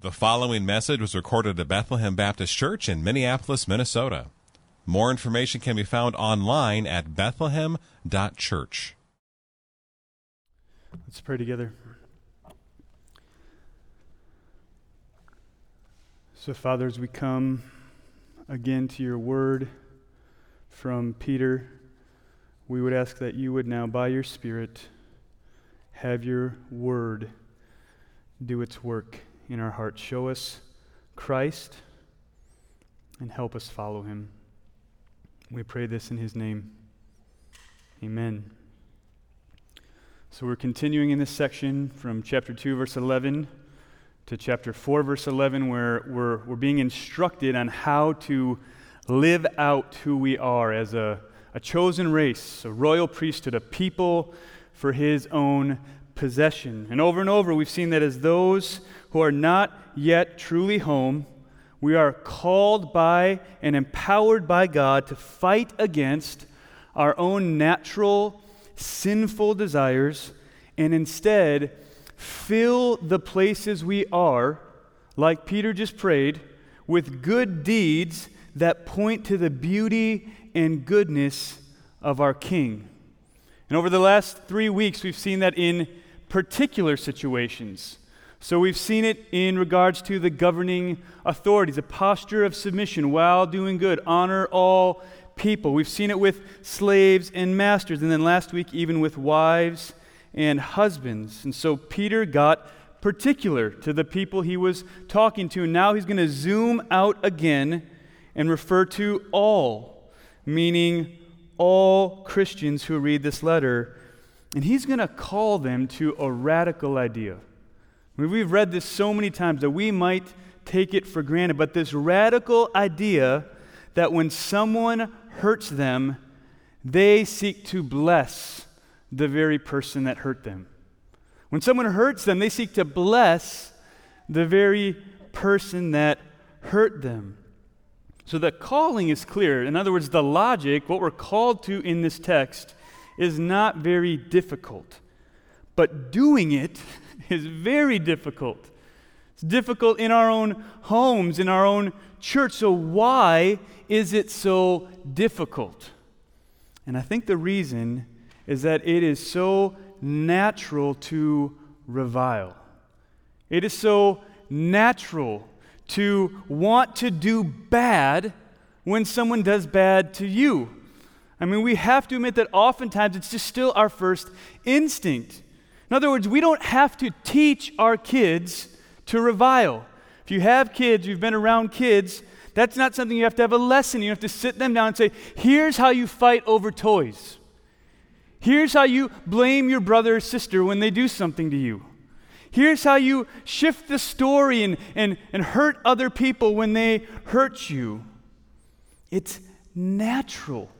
The following message was recorded at Bethlehem Baptist Church in Minneapolis, Minnesota. More information can be found online at bethlehem.church. Let's pray together. So, Father, as we come again to your word from Peter, we would ask that you would now, by your Spirit, have your word do its work in our hearts. Show us Christ and help us follow him. We pray this in his name. Amen. So we're continuing in this section from chapter 2, verse 11 to chapter 4, verse 11, where we're, we're being instructed on how to live out who we are as a, a chosen race, a royal priesthood, a people for his own possession. And over and over, we've seen that as those who are not yet truly home, we are called by and empowered by God to fight against our own natural, sinful desires and instead fill the places we are, like Peter just prayed, with good deeds that point to the beauty and goodness of our King. And over the last three weeks, we've seen that in particular situations. So we've seen it in regards to the governing authorities, a posture of submission while doing good, honor all people. We've seen it with slaves and masters, and then last week, even with wives and husbands. And so Peter got particular to the people he was talking to. And Now he's going to zoom out again and refer to all, meaning all Christians who read this letter and he's going to call them to a radical idea. I mean, we've read this so many times that we might take it for granted, but this radical idea that when someone hurts them, they seek to bless the very person that hurt them. When someone hurts them, they seek to bless the very person that hurt them. So the calling is clear. In other words, the logic, what we're called to in this text, is not very difficult, but doing it is very difficult. It's difficult in our own homes, in our own church. So, why is it so difficult? And I think the reason is that it is so natural to revile. It is so natural to want to do bad when someone does bad to you. I mean, we have to admit that oftentimes it's just still our first instinct. In other words, we don't have to teach our kids to revile. If you have kids, you've been around kids, that's not something you have to have a lesson. You have to sit them down and say, here's how you fight over toys. Here's how you blame your brother or sister when they do something to you. Here's how you shift the story and, and, and hurt other people when they hurt you. It's natural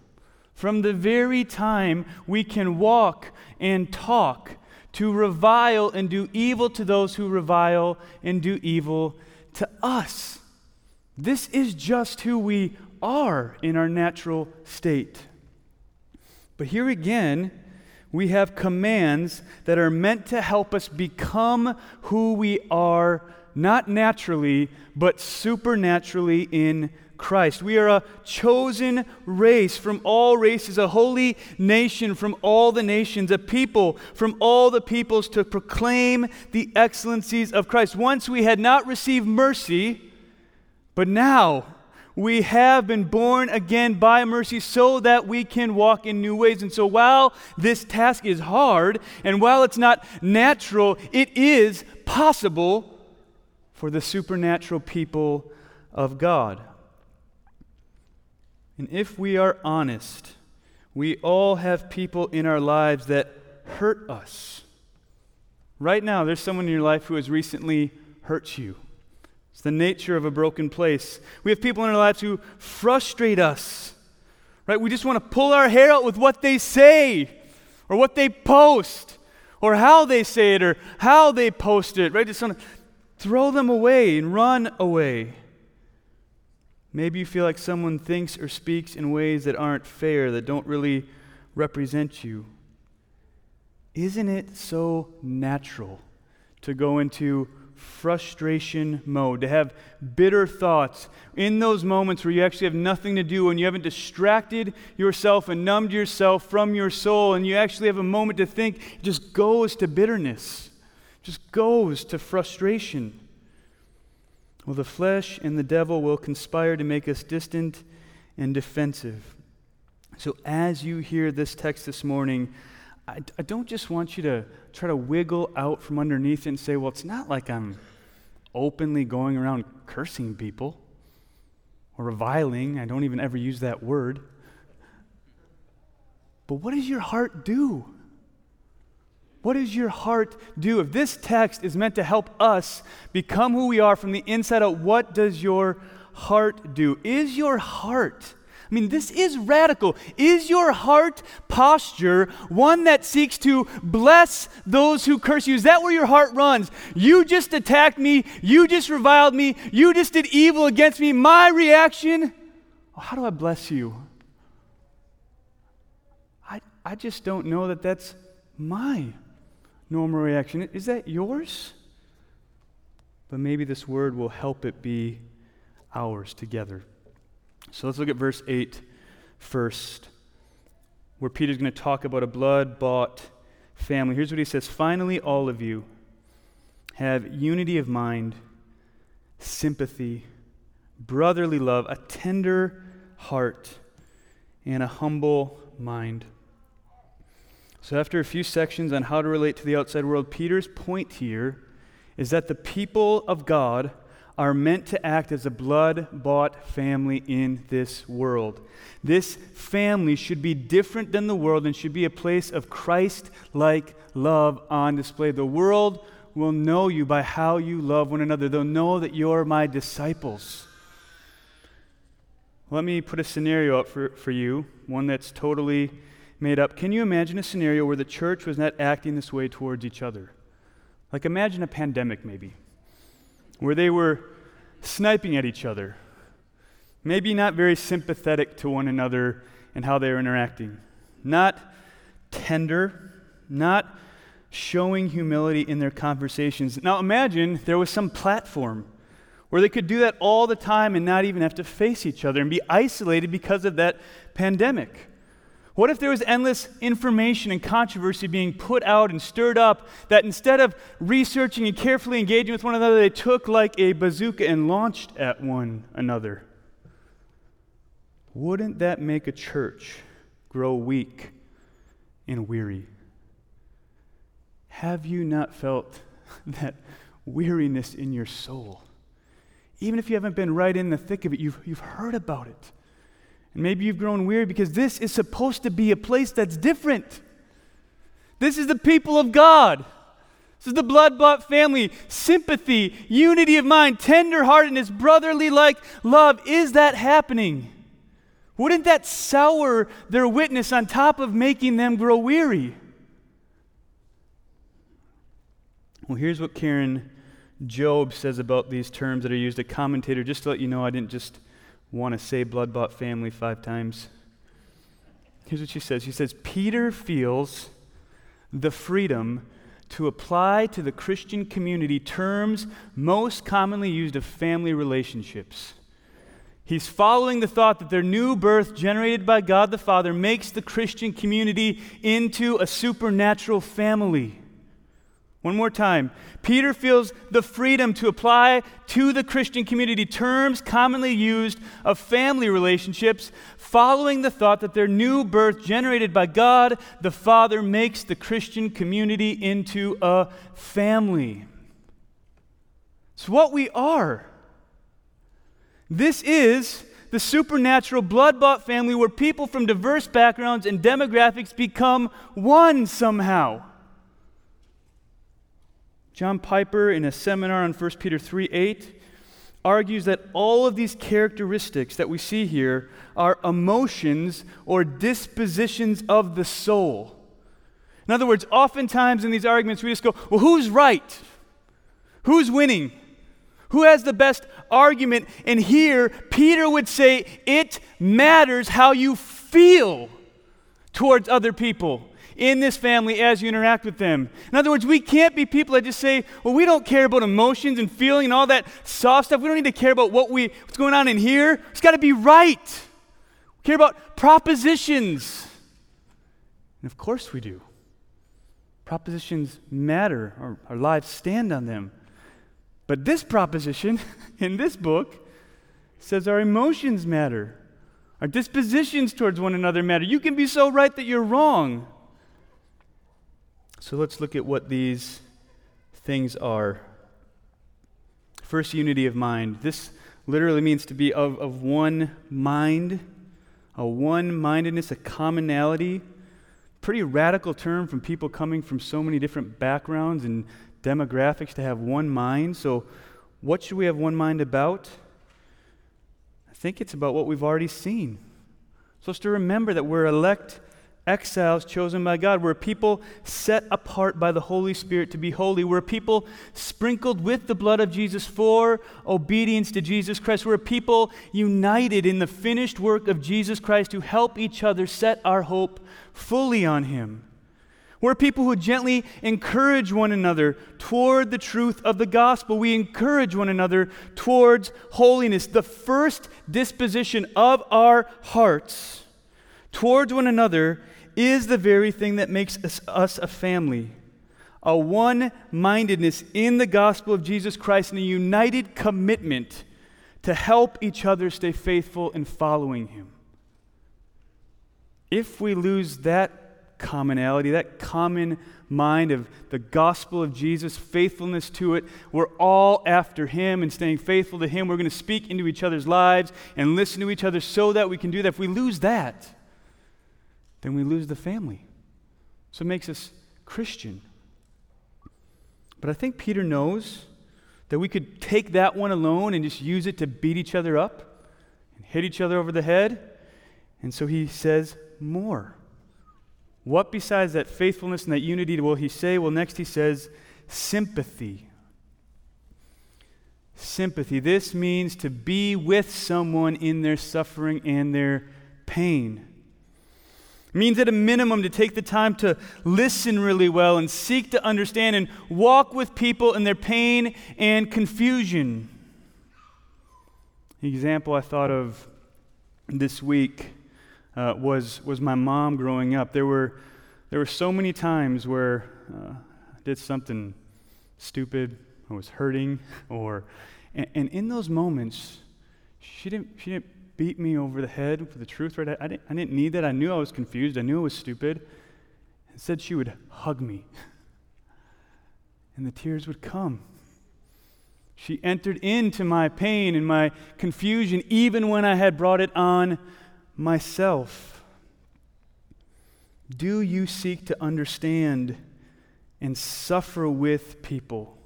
from the very time we can walk and talk to revile and do evil to those who revile and do evil to us. This is just who we are in our natural state. But here again, we have commands that are meant to help us become who we are, not naturally, but supernaturally in Christ. We are a chosen race from all races, a holy nation from all the nations, a people from all the peoples to proclaim the excellencies of Christ. Once we had not received mercy, but now we have been born again by mercy so that we can walk in new ways. And so while this task is hard and while it's not natural, it is possible for the supernatural people of God. And if we are honest, we all have people in our lives that hurt us. Right now, there's someone in your life who has recently hurt you. It's the nature of a broken place. We have people in our lives who frustrate us. Right? We just want to pull our hair out with what they say or what they post or how they say it or how they post it. Right? Just want to throw them away and run away. Maybe you feel like someone thinks or speaks in ways that aren't fair, that don't really represent you. Isn't it so natural to go into frustration mode, to have bitter thoughts in those moments where you actually have nothing to do and you haven't distracted yourself and numbed yourself from your soul and you actually have a moment to think, it just goes to bitterness, just goes to frustration. Well, the flesh and the devil will conspire to make us distant and defensive. So, as you hear this text this morning, I, I don't just want you to try to wiggle out from underneath and say, well, it's not like I'm openly going around cursing people or reviling. I don't even ever use that word. But what does your heart do? What does your heart do? If this text is meant to help us become who we are from the inside out, what does your heart do? Is your heart I mean, this is radical. Is your heart posture one that seeks to bless those who curse you? Is that where your heart runs? You just attacked me. You just reviled me. You just did evil against me. My reaction? Oh, how do I bless you? I, I just don't know that that's my normal reaction. Is that yours? But maybe this word will help it be ours together. So let's look at verse 8 first, where Peter's going to talk about a blood bought family. Here's what he says Finally, all of you have unity of mind, sympathy, brotherly love, a tender heart, and a humble mind. So, after a few sections on how to relate to the outside world, Peter's point here is that the people of God are meant to act as a blood bought family in this world. This family should be different than the world and should be a place of Christ like love on display. The world will know you by how you love one another, they'll know that you're my disciples. Let me put a scenario up for, for you, one that's totally made up. Can you imagine a scenario where the church was not acting this way towards each other? Like, imagine a pandemic, maybe where they were sniping at each other, maybe not very sympathetic to one another and how they were interacting, not tender, not showing humility in their conversations. Now imagine there was some platform where they could do that all the time and not even have to face each other and be isolated because of that pandemic. What if there was endless information and controversy being put out and stirred up that instead of researching and carefully engaging with one another, they took like a bazooka and launched at one another? Wouldn't that make a church grow weak and weary? Have you not felt that weariness in your soul? Even if you haven't been right in the thick of it, you've, you've heard about it. And maybe you've grown weary because this is supposed to be a place that's different. This is the people of God. This is the blood bought family, sympathy, unity of mind, tender heartedness, brotherly like love. Is that happening? Wouldn't that sour their witness on top of making them grow weary? Well, here's what Karen Jobes says about these terms that are used. A commentator, just to let you know, I didn't just want to say blood bought family five times. Here's what she says She says, Peter feels the freedom to apply to the Christian community terms most commonly used of family relationships. He's following the thought that their new birth, generated by God the Father, makes the Christian community into a supernatural family. One more time. Peter feels the freedom to apply to the Christian community terms commonly used of family relationships, following the thought that their new birth, generated by God the Father, makes the Christian community into a family. It's what we are. This is the supernatural blood bought family where people from diverse backgrounds and demographics become one somehow. John Piper, in a seminar on 1 Peter 3 8, argues that all of these characteristics that we see here are emotions or dispositions of the soul. In other words, oftentimes in these arguments, we just go, well, who's right? Who's winning? Who has the best argument? And here, Peter would say, it matters how you feel towards other people. In this family as you interact with them. In other words, we can't be people that just say, well, we don't care about emotions and feeling and all that soft stuff. We don't need to care about what we, what's going on in here. It's got to be right. We care about propositions. And of course we do. Propositions matter, our, our lives stand on them. But this proposition in this book says our emotions matter. Our dispositions towards one another matter. You can be so right that you're wrong. So let's look at what these things are. First, unity of mind. This literally means to be of, of one mind, a one mindedness, a commonality. Pretty radical term from people coming from so many different backgrounds and demographics to have one mind. So, what should we have one mind about? I think it's about what we've already seen. So it's to remember that we're elect exiles chosen by God. We're people set apart by the Holy Spirit to be holy. We're people sprinkled with the blood of Jesus for obedience to Jesus Christ. We're people united in the finished work of Jesus Christ to help each other set our hope fully on Him. We're people who gently encourage one another toward the truth of the gospel. We encourage one another towards holiness. The first disposition of our hearts towards one another is the very thing that makes us, us a family. A one mindedness in the gospel of Jesus Christ and a united commitment to help each other stay faithful in following Him. If we lose that commonality, that common mind of the gospel of Jesus, faithfulness to it. We're all after Him and staying faithful to Him. We're going to speak into each other's lives and listen to each other so that we can do that. If we lose that, then we lose the family. So it makes us Christian. But I think Peter knows that we could take that one alone and just use it to beat each other up and hit each other over the head. And so he says, more. What besides that faithfulness and that unity will he say? Well, next he says sympathy. Sympathy. This means to be with someone in their suffering and their pain. Means at a minimum to take the time to listen really well and seek to understand and walk with people in their pain and confusion. The example I thought of this week uh, was, was my mom growing up. There were, there were so many times where uh, I did something stupid, I was hurting, or, and, and, in those moments, she didn't, she didn't beat me over the head with the truth, right? I, I, didn't, I didn't need that. I knew I was confused, I knew I was stupid. Instead, she would hug me, and the tears would come. She entered into my pain and my confusion even when I had brought it on myself? Do you seek to understand and suffer with people?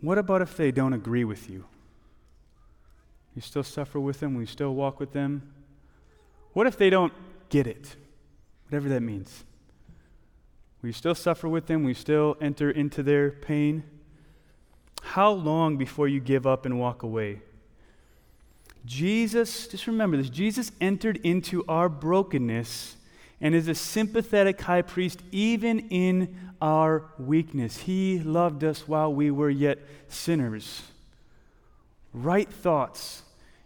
What about if they don't agree with you? You still suffer with them? Will you still walk with them? What if they don't get it? Whatever that means. Will you still suffer with them? Will you still enter into their pain? How long before you give up and walk away? Jesus, just remember this Jesus entered into our brokenness and is a sympathetic high priest even in our weakness. He loved us while we were yet sinners. Right thoughts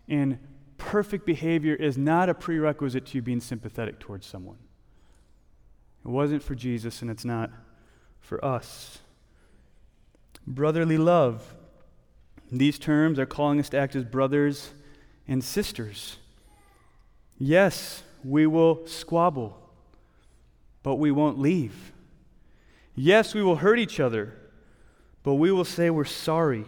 and perfect behavior is not a prerequisite to you being sympathetic towards someone. It wasn't for Jesus, and it's not for us. Brotherly love. These terms are calling us to act as brothers and sisters. Yes, we will squabble, but we won't leave. Yes, we will hurt each other, but we will say we're sorry.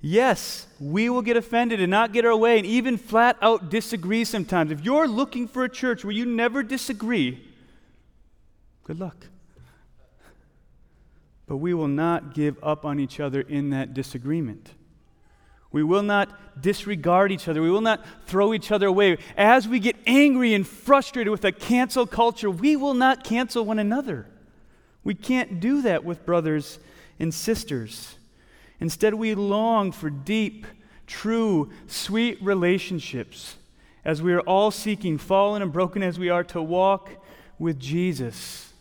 Yes, we will get offended and not get our way and even flat out disagree sometimes. If you're looking for a church where you never disagree, good luck. But we will not give up on each other in that disagreement. We will not disregard each other. We will not throw each other away. As we get angry and frustrated with a cancel culture, we will not cancel one another. We can't do that with brothers and sisters. Instead, we long for deep, true, sweet relationships as we are all seeking, fallen and broken as we are, to walk with Jesus?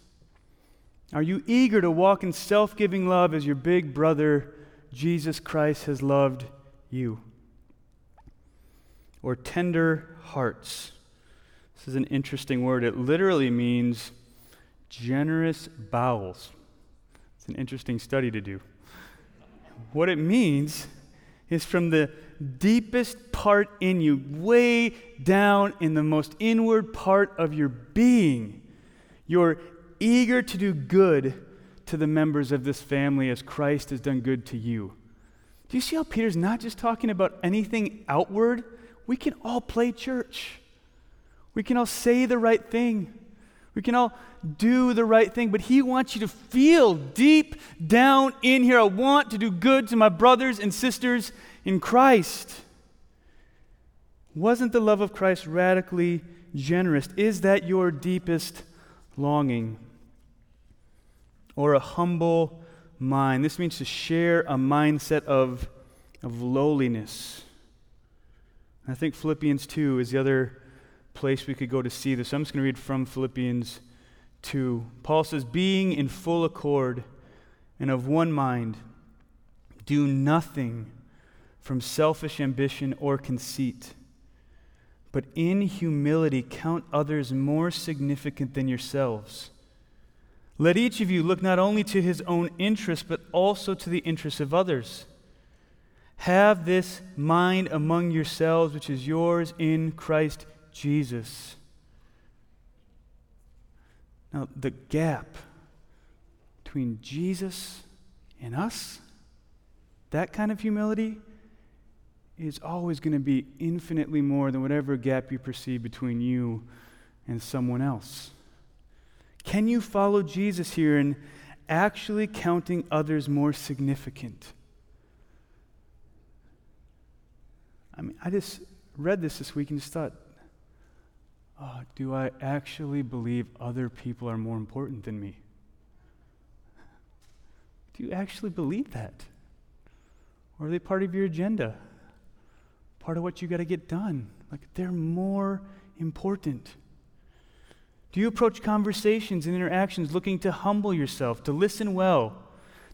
Are you eager to walk in self giving love as your big brother, Jesus Christ, has loved you? Or tender hearts. This is an interesting word. It literally means generous bowels. It's an interesting study to do. What it means is from the deepest part in you, way down in the most inward part of your being. You're eager to do good to the members of this family as Christ has done good to you. Do you see how Peter's not just talking about anything outward? We can all play church. We can all say the right thing. We can all do the right thing, but he wants you to feel deep down in here I want to do good to my brothers and sisters in Christ. Wasn't the love of Christ radically generous? Is that your deepest longing? Or a humble mind? This means to share a mindset of, of lowliness. I think Philippians 2 is the other place we could go to see this. I'm just going to read from Philippians 2. Paul says, Being in full accord and of one mind, do nothing from selfish ambition or conceit, but in humility count others more significant than yourselves. Let each of you look not only to his own interest, but also to the interests of others. Have this mind among yourselves, which is yours in Christ Jesus. Now, the gap between Jesus and us, that kind of humility, is always going to be infinitely more than whatever gap you perceive between you and someone else. Can you follow Jesus here in actually counting others more significant? I mean, I just read this this week and just thought, oh, do I actually believe other people are more important than me? Do you actually believe that? Or are they part of your agenda? part of what you got to get done. Like they're more important. Do you approach conversations and interactions looking to humble yourself, to listen well,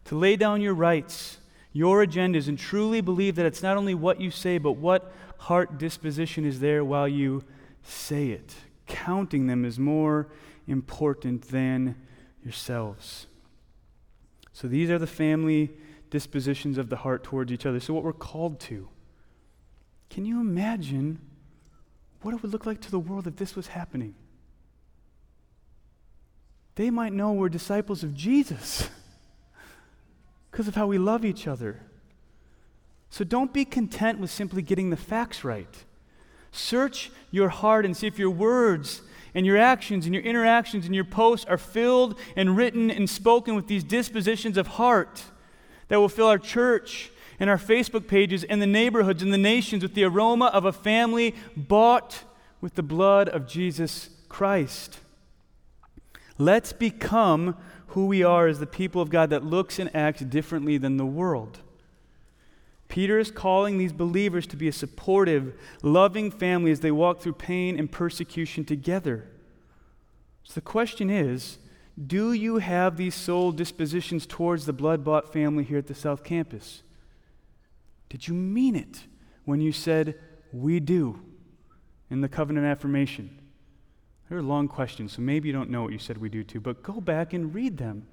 to lay down your rights, your agendas, and truly believe that it's not only what you say, but what heart disposition is there while you say it? Counting them is more important than yourselves. So these are the family dispositions of the heart towards each other. So, what we're called to can you imagine what it would look like to the world if this was happening? They might know we're disciples of Jesus because of how we love each other. So don't be content with simply getting the facts right. Search your heart and see if your words and your actions and your interactions and your posts are filled and written and spoken with these dispositions of heart that will fill our church and our Facebook pages and the neighborhoods and the nations with the aroma of a family bought with the blood of Jesus Christ. Let's become who we are as the people of God that looks and acts differently than the world. Peter is calling these believers to be a supportive, loving family as they walk through pain and persecution together. So the question is do you have these soul dispositions towards the blood bought family here at the South Campus? Did you mean it when you said, We do, in the covenant affirmation? They're long questions, so maybe you don't know what you said we do to, but go back and read them.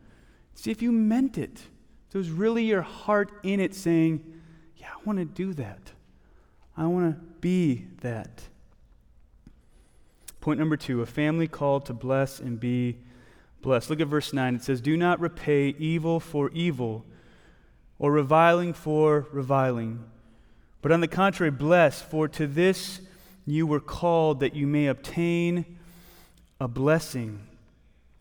See if you meant it. If it was really your heart in it saying, Yeah, I want to do that. I want to be that. Point number two a family called to bless and be blessed. Look at verse 9. It says, Do not repay evil for evil or reviling for reviling. But on the contrary, bless, for to this you were called that you may obtain a blessing.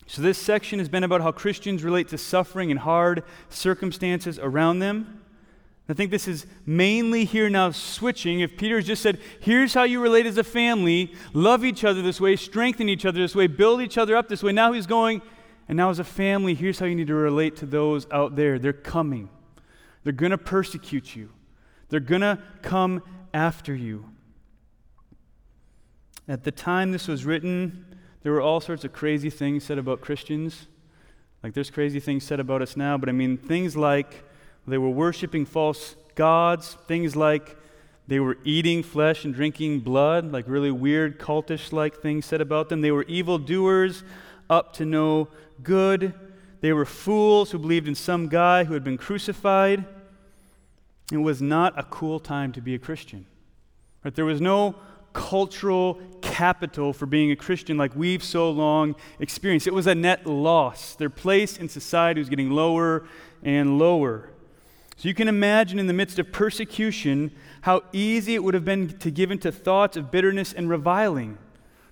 So, this section has been about how Christians relate to suffering and hard circumstances around them. I think this is mainly here now switching. If Peter has just said, here's how you relate as a family, love each other this way, strengthen each other this way, build each other up this way, now he's going, and now as a family, here's how you need to relate to those out there. They're coming. They're going to persecute you, they're going to come after you. At the time this was written, there were all sorts of crazy things said about Christians. Like there's crazy things said about us now, but I mean, things like they were worshiping false gods, things like they were eating flesh and drinking blood, like really weird cultish like things said about them. They were evildoers, up to no good. They were fools who believed in some guy who had been crucified. It was not a cool time to be a Christian. Right? There was no cultural capital for being a Christian like we've so long experienced. It was a net loss. Their place in society was getting lower and lower. So you can imagine in the midst of persecution how easy it would have been to give into thoughts of bitterness and reviling.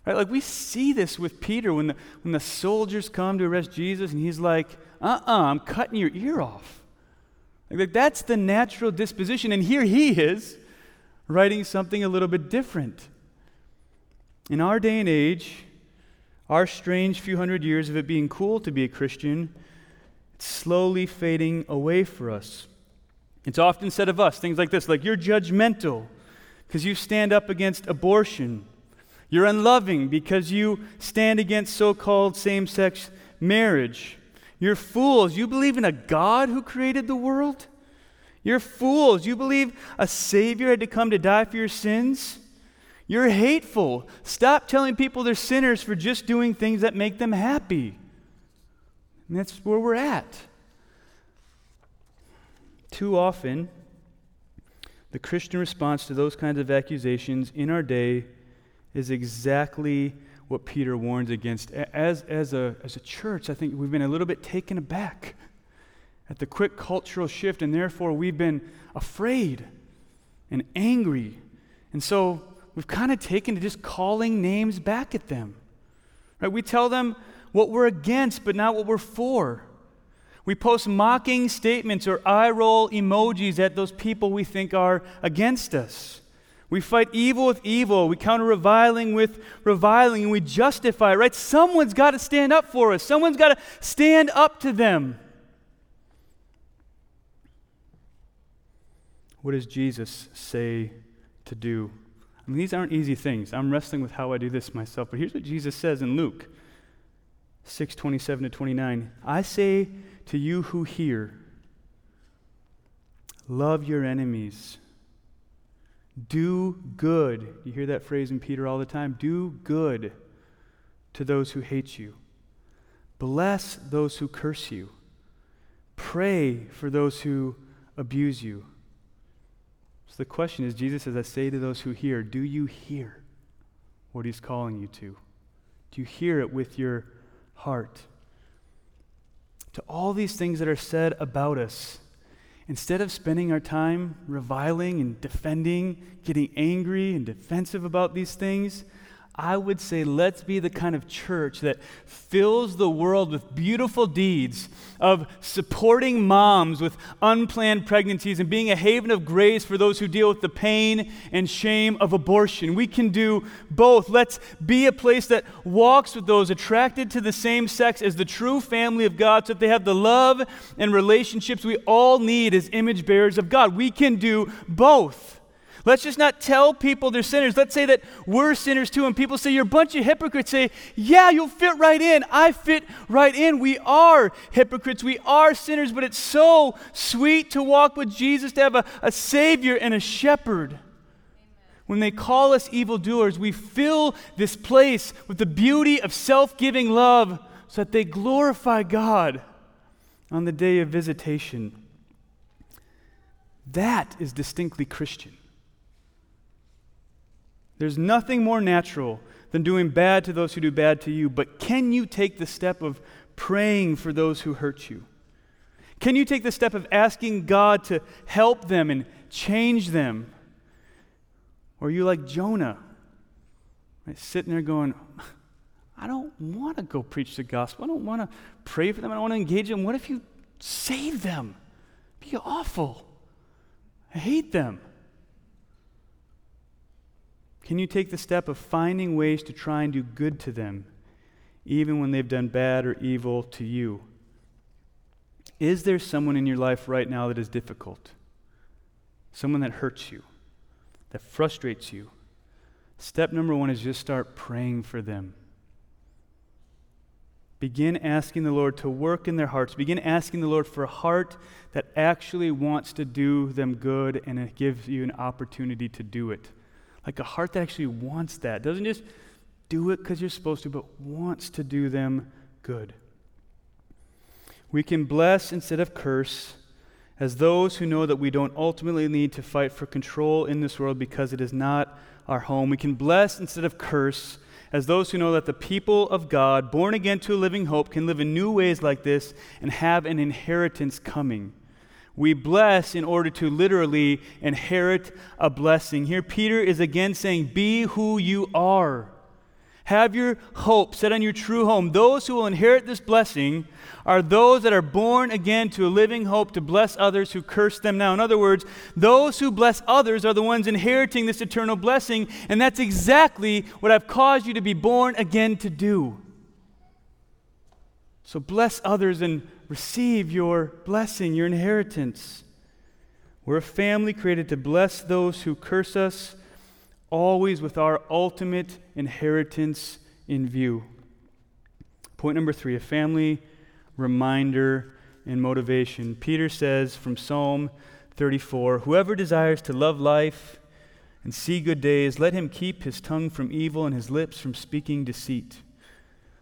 Right? Like we see this with Peter when the, when the soldiers come to arrest Jesus and he's like, uh uh-uh, uh, i am cutting your ear off. Like, like that's the natural disposition. And here he is writing something a little bit different. In our day and age, our strange few hundred years of it being cool to be a Christian, it's slowly fading away for us. It's often said of us things like this like, you're judgmental because you stand up against abortion. You're unloving because you stand against so called same sex marriage. You're fools. You believe in a God who created the world? You're fools. You believe a Savior had to come to die for your sins? You're hateful. Stop telling people they're sinners for just doing things that make them happy. And that's where we're at. Too often, the Christian response to those kinds of accusations in our day is exactly what Peter warns against. As, as, a, as a church, I think we've been a little bit taken aback at the quick cultural shift, and therefore we've been afraid and angry. And so we've kind of taken to just calling names back at them. Right? We tell them what we're against, but not what we're for. We post mocking statements or eye roll emojis at those people we think are against us. We fight evil with evil. We counter reviling with reviling, and we justify, right? Someone's got to stand up for us. Someone's got to stand up to them. What does Jesus say to do? I mean, these aren't easy things. I'm wrestling with how I do this myself, but here's what Jesus says in Luke 6 27 to 29. I say to you who hear, love your enemies. Do good. You hear that phrase in Peter all the time? Do good to those who hate you. Bless those who curse you. Pray for those who abuse you. So the question is Jesus says, I say to those who hear, do you hear what he's calling you to? Do you hear it with your heart? To all these things that are said about us, instead of spending our time reviling and defending, getting angry and defensive about these things, I would say let's be the kind of church that fills the world with beautiful deeds of supporting moms with unplanned pregnancies and being a haven of grace for those who deal with the pain and shame of abortion. We can do both. Let's be a place that walks with those attracted to the same sex as the true family of God so that they have the love and relationships we all need as image bearers of God. We can do both. Let's just not tell people they're sinners. Let's say that we're sinners too. And people say, You're a bunch of hypocrites. Say, Yeah, you'll fit right in. I fit right in. We are hypocrites. We are sinners, but it's so sweet to walk with Jesus, to have a, a Savior and a shepherd. When they call us evildoers, we fill this place with the beauty of self giving love so that they glorify God on the day of visitation. That is distinctly Christian. There's nothing more natural than doing bad to those who do bad to you, but can you take the step of praying for those who hurt you? Can you take the step of asking God to help them and change them? Or are you like Jonah, right, sitting there going, I don't want to go preach the gospel. I don't want to pray for them. I don't want to engage them. What if you save them? Be awful. I hate them. Can you take the step of finding ways to try and do good to them, even when they've done bad or evil to you? Is there someone in your life right now that is difficult? Someone that hurts you, that frustrates you? Step number one is just start praying for them. Begin asking the Lord to work in their hearts. Begin asking the Lord for a heart that actually wants to do them good and it gives you an opportunity to do it. Like a heart that actually wants that. Doesn't just do it because you're supposed to, but wants to do them good. We can bless instead of curse as those who know that we don't ultimately need to fight for control in this world because it is not our home. We can bless instead of curse as those who know that the people of God, born again to a living hope, can live in new ways like this and have an inheritance coming. We bless in order to literally inherit a blessing. Here, Peter is again saying, Be who you are. Have your hope set on your true home. Those who will inherit this blessing are those that are born again to a living hope to bless others who curse them now. In other words, those who bless others are the ones inheriting this eternal blessing, and that's exactly what I've caused you to be born again to do. So bless others and receive your blessing, your inheritance. We're a family created to bless those who curse us always with our ultimate inheritance in view. Point number three a family reminder and motivation. Peter says from Psalm 34 Whoever desires to love life and see good days, let him keep his tongue from evil and his lips from speaking deceit.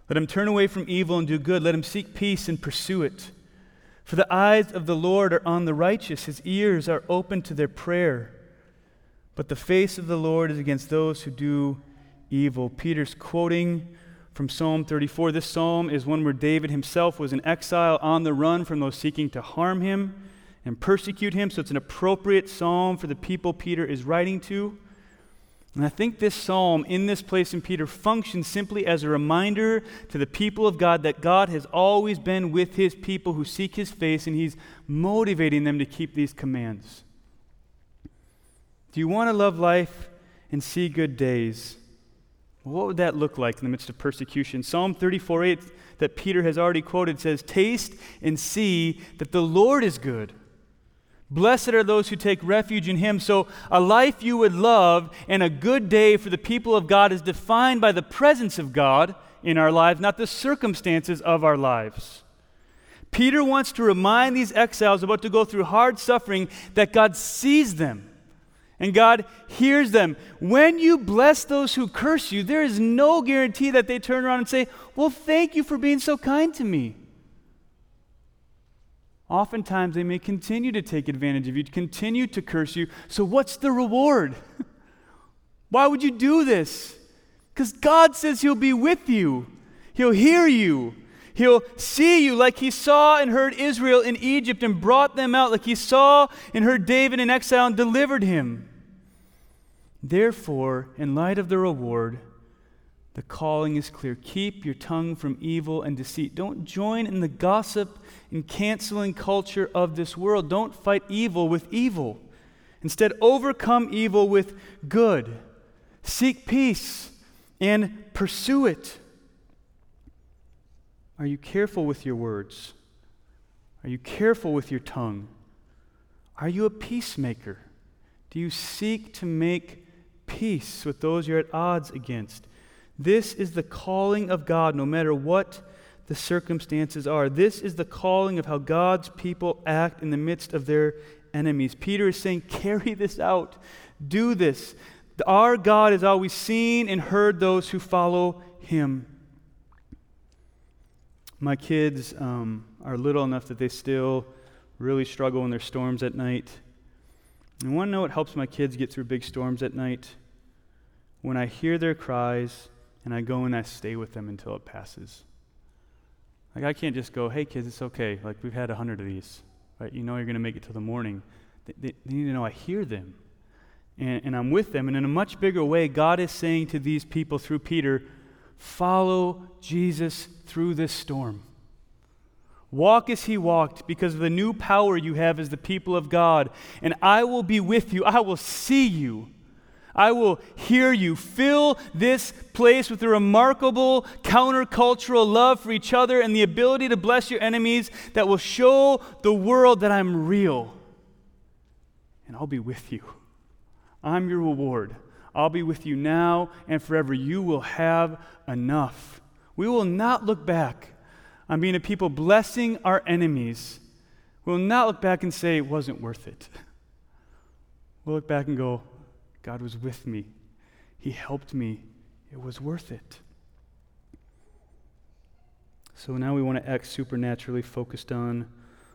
Let him turn away from evil and do good. Let him seek peace and pursue it. For the eyes of the Lord are on the righteous, his ears are open to their prayer. But the face of the Lord is against those who do evil. Peter's quoting from Psalm 34. This psalm is one where David himself was in exile on the run from those seeking to harm him and persecute him. So it's an appropriate psalm for the people Peter is writing to. And I think this psalm in this place in Peter functions simply as a reminder to the people of God that God has always been with his people who seek his face and he's motivating them to keep these commands. Do you want to love life and see good days? What would that look like in the midst of persecution? Psalm 34 8 that Peter has already quoted says, Taste and see that the Lord is good. Blessed are those who take refuge in him. So, a life you would love and a good day for the people of God is defined by the presence of God in our lives, not the circumstances of our lives. Peter wants to remind these exiles about to go through hard suffering that God sees them and God hears them. When you bless those who curse you, there is no guarantee that they turn around and say, Well, thank you for being so kind to me. Oftentimes, they may continue to take advantage of you, continue to curse you. So, what's the reward? Why would you do this? Because God says He'll be with you, He'll hear you, He'll see you like he saw and heard Israel in Egypt and brought them out, like he saw and heard David in exile and delivered him. Therefore, in light of the reward, the calling is clear. Keep your tongue from evil and deceit. Don't join in the gossip and canceling culture of this world. Don't fight evil with evil. Instead, overcome evil with good. Seek peace and pursue it. Are you careful with your words? Are you careful with your tongue? Are you a peacemaker? Do you seek to make peace with those you're at odds against? This is the calling of God, no matter what the circumstances are. This is the calling of how God's people act in the midst of their enemies. Peter is saying, carry this out. Do this. Our God has always seen and heard those who follow him. My kids um, are little enough that they still really struggle in their storms at night. And want to know what helps my kids get through big storms at night? When I hear their cries and I go and I stay with them until it passes. Like, I can't just go, hey, kids, it's okay. Like, we've had a hundred of these, right? You know you're going to make it till the morning. They, they, they, need to know I hear them. And, and I'm with them. And in a much bigger way, God is saying to these people through Peter, Follow Jesus through this storm. Walk as he walked because of the new power you have as the people of God. And I will be with you. I will see you. I will hear you. Fill this place with a remarkable countercultural love for each other and the ability to bless your enemies that will show the world that I'm real. And I'll be with you. I'm your reward. I'll be with you now and forever. You will have enough. We will not look back on being a people blessing our enemies, we'll not look back and say it wasn't worth it. We'll look back and go, God was with me. He helped me. It was worth it. So now we want to act supernaturally focused on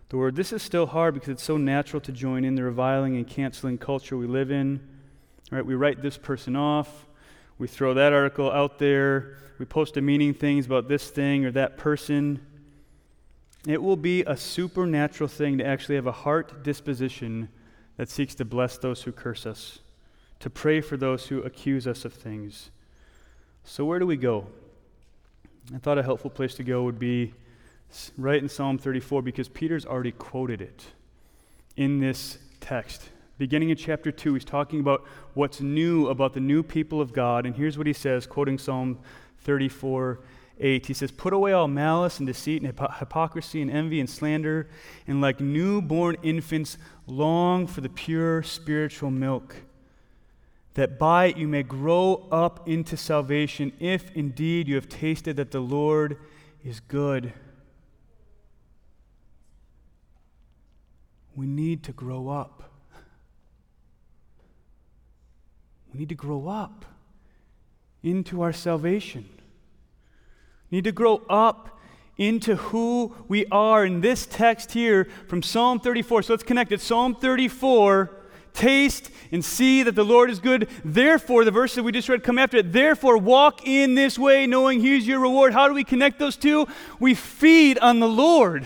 the word. This is still hard because it's so natural to join in the reviling and canceling culture we live in. Right? We write this person off. We throw that article out there. We post demeaning things about this thing or that person. It will be a supernatural thing to actually have a heart disposition that seeks to bless those who curse us, to pray for those who accuse us of things. So, where do we go? I thought a helpful place to go would be right in Psalm 34 because Peter's already quoted it in this text. Beginning in chapter 2, he's talking about what's new about the new people of God. And here's what he says, quoting Psalm 34 8. He says, Put away all malice and deceit and hypocrisy and envy and slander, and like newborn infants, long for the pure spiritual milk, that by it you may grow up into salvation, if indeed you have tasted that the Lord is good. We need to grow up. We need to grow up into our salvation. We need to grow up into who we are in this text here from Psalm 34. So let's connect it. Psalm 34 taste and see that the Lord is good. Therefore, the verse that we just read come after it. Therefore, walk in this way, knowing He's your reward. How do we connect those two? We feed on the Lord.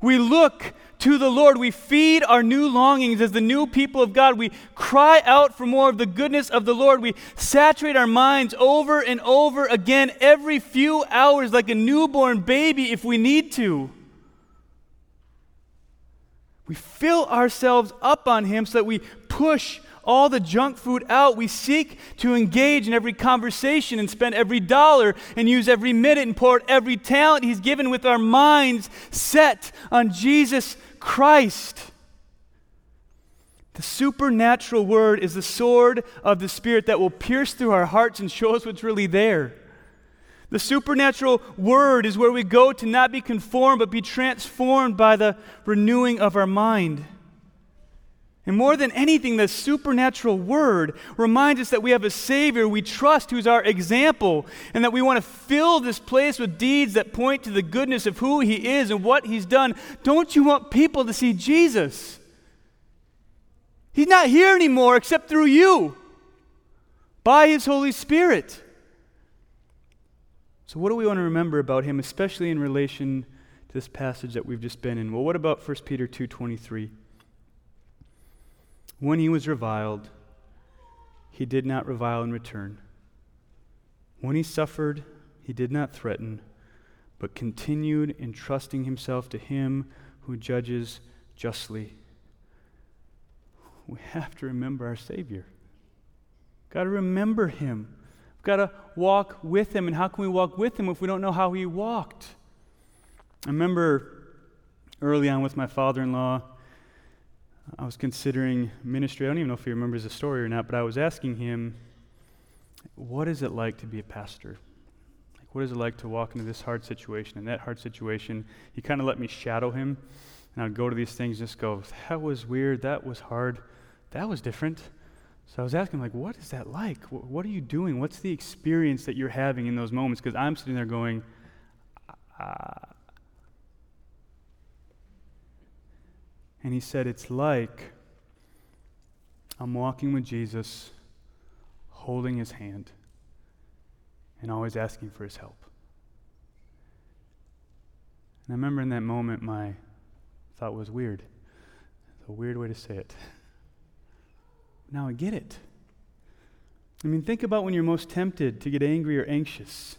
We look to the Lord. We feed our new longings as the new people of God. We cry out for more of the goodness of the Lord. We saturate our minds over and over again every few hours like a newborn baby if we need to. We fill ourselves up on Him so that we push all the junk food out. We seek to engage in every conversation and spend every dollar and use every minute and pour every talent He's given with our minds set on Jesus Christ. The supernatural word is the sword of the Spirit that will pierce through our hearts and show us what's really there. The supernatural word is where we go to not be conformed, but be transformed by the renewing of our mind. And more than anything, the supernatural word reminds us that we have a Savior we trust who's our example, and that we want to fill this place with deeds that point to the goodness of who He is and what He's done. Don't you want people to see Jesus? He's not here anymore except through you by His Holy Spirit. So, what do we want to remember about Him, especially in relation to this passage that we've just been in? Well, what about 1 Peter 2.23? When he was reviled, he did not revile in return. When he suffered, he did not threaten, but continued entrusting himself to him who judges justly. We have to remember our Savior. Got to remember him. Got to walk with him. And how can we walk with him if we don't know how he walked? I remember early on with my father in law, I was considering ministry. I don't even know if he remembers the story or not, but I was asking him, what is it like to be a pastor? Like, what is it like to walk into this hard situation? And that hard situation, he kind of let me shadow him. And I'd go to these things just go, that was weird, that was hard, that was different. So I was asking, like, what is that like? What are you doing? What's the experience that you're having in those moments? Because I'm sitting there going, uh, And he said, It's like I'm walking with Jesus, holding his hand, and always asking for his help. And I remember in that moment, my thought was weird. It's a weird way to say it. Now I get it. I mean, think about when you're most tempted to get angry or anxious.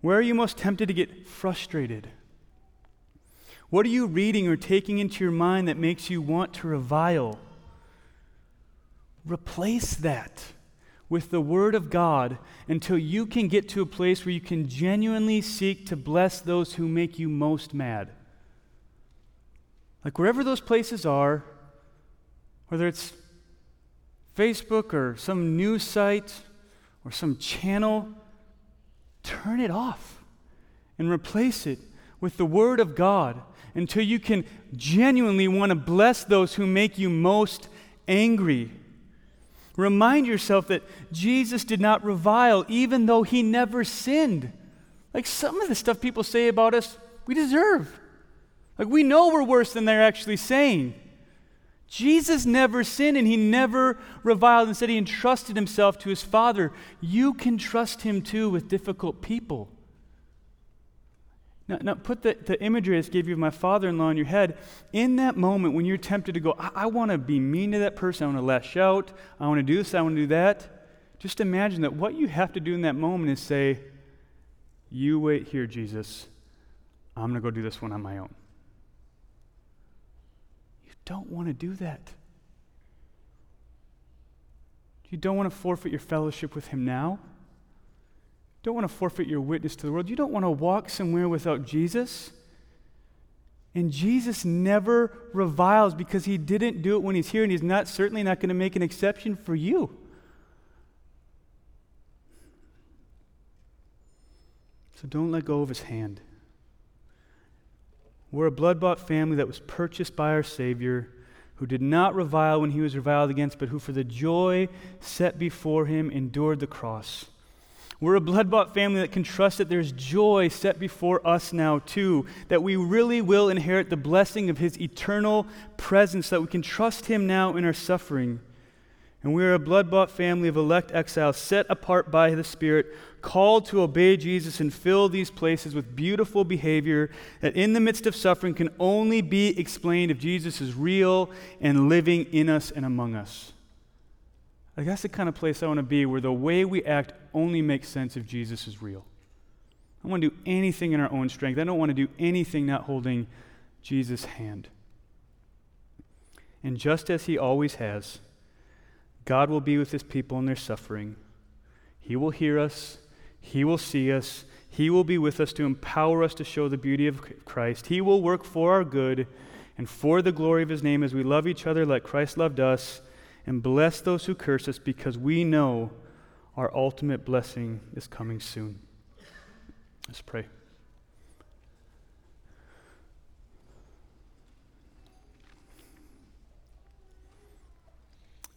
Where are you most tempted to get frustrated? What are you reading or taking into your mind that makes you want to revile? Replace that with the Word of God until you can get to a place where you can genuinely seek to bless those who make you most mad. Like wherever those places are, whether it's Facebook or some news site or some channel, turn it off and replace it with the Word of God until you can genuinely want to bless those who make you most angry. Remind yourself that Jesus did not revile even though he never sinned. Like some of the stuff people say about us, we deserve. Like we know we're worse than they're actually saying. Jesus never sinned and he never reviled. Instead, he entrusted himself to his Father. You can trust him too with difficult people. Now, now put the, the imagery I just gave you of my father in law in your head. In that moment when you're tempted to go, I, I want to be mean to that person, I want to lash out, I want to do this, I want to do that, just imagine that what you have to do in that moment is say, You wait here, Jesus. I'm going to go do this one on my own. You don't want to do that. You don't want to forfeit your fellowship with Him now don't want to forfeit your witness to the world. You don't want to walk somewhere without Jesus. And Jesus never reviles because he didn't do it when he's here, and he's not certainly not going to make an exception for you. So don't let go of his hand. We're a blood bought family that was purchased by our Savior, who did not revile when he was reviled against, but who for the joy set before him endured the cross we're a blood bought family that can trust that there's joy set before us now, too, that we really will inherit the blessing of His eternal presence, that we can trust Him now in our suffering. And we are a blood bought family of elect exiles set apart by the Spirit, called to obey Jesus and fill these places with beautiful behavior that in the midst of suffering can only be explained if Jesus is real and living in us and among us. Like, that's the kind of place I want to be where the way we act only makes sense if Jesus is real. I want to do anything in our own strength. I don't want to do anything not holding Jesus' hand. And just as He always has, God will be with His people in their suffering. He will hear us, He will see us, He will be with us to empower us to show the beauty of Christ. He will work for our good and for the glory of His name as we love each other like Christ loved us and bless those who curse us because we know our ultimate blessing is coming soon. Let's pray.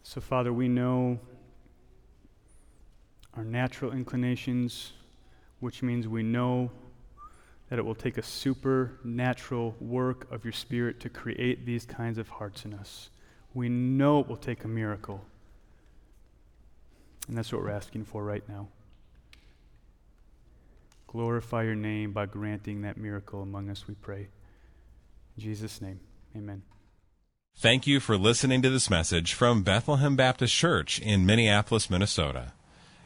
So, Father, we know our natural inclinations, which means we know that it will take a supernatural work of your Spirit to create these kinds of hearts in us. We know it will take a miracle. And that's what we're asking for right now. Glorify your name by granting that miracle among us, we pray. In Jesus' name, amen. Thank you for listening to this message from Bethlehem Baptist Church in Minneapolis, Minnesota.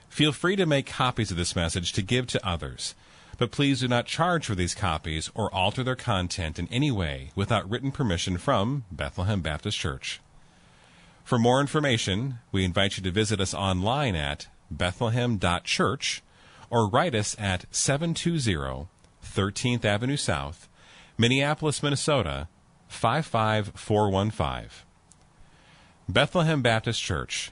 Feel free to make copies of this message to give to others, but please do not charge for these copies or alter their content in any way without written permission from Bethlehem Baptist Church. For more information, we invite you to visit us online at bethlehem.church or write us at 720 13th Avenue South, Minneapolis, Minnesota 55415. Bethlehem Baptist Church,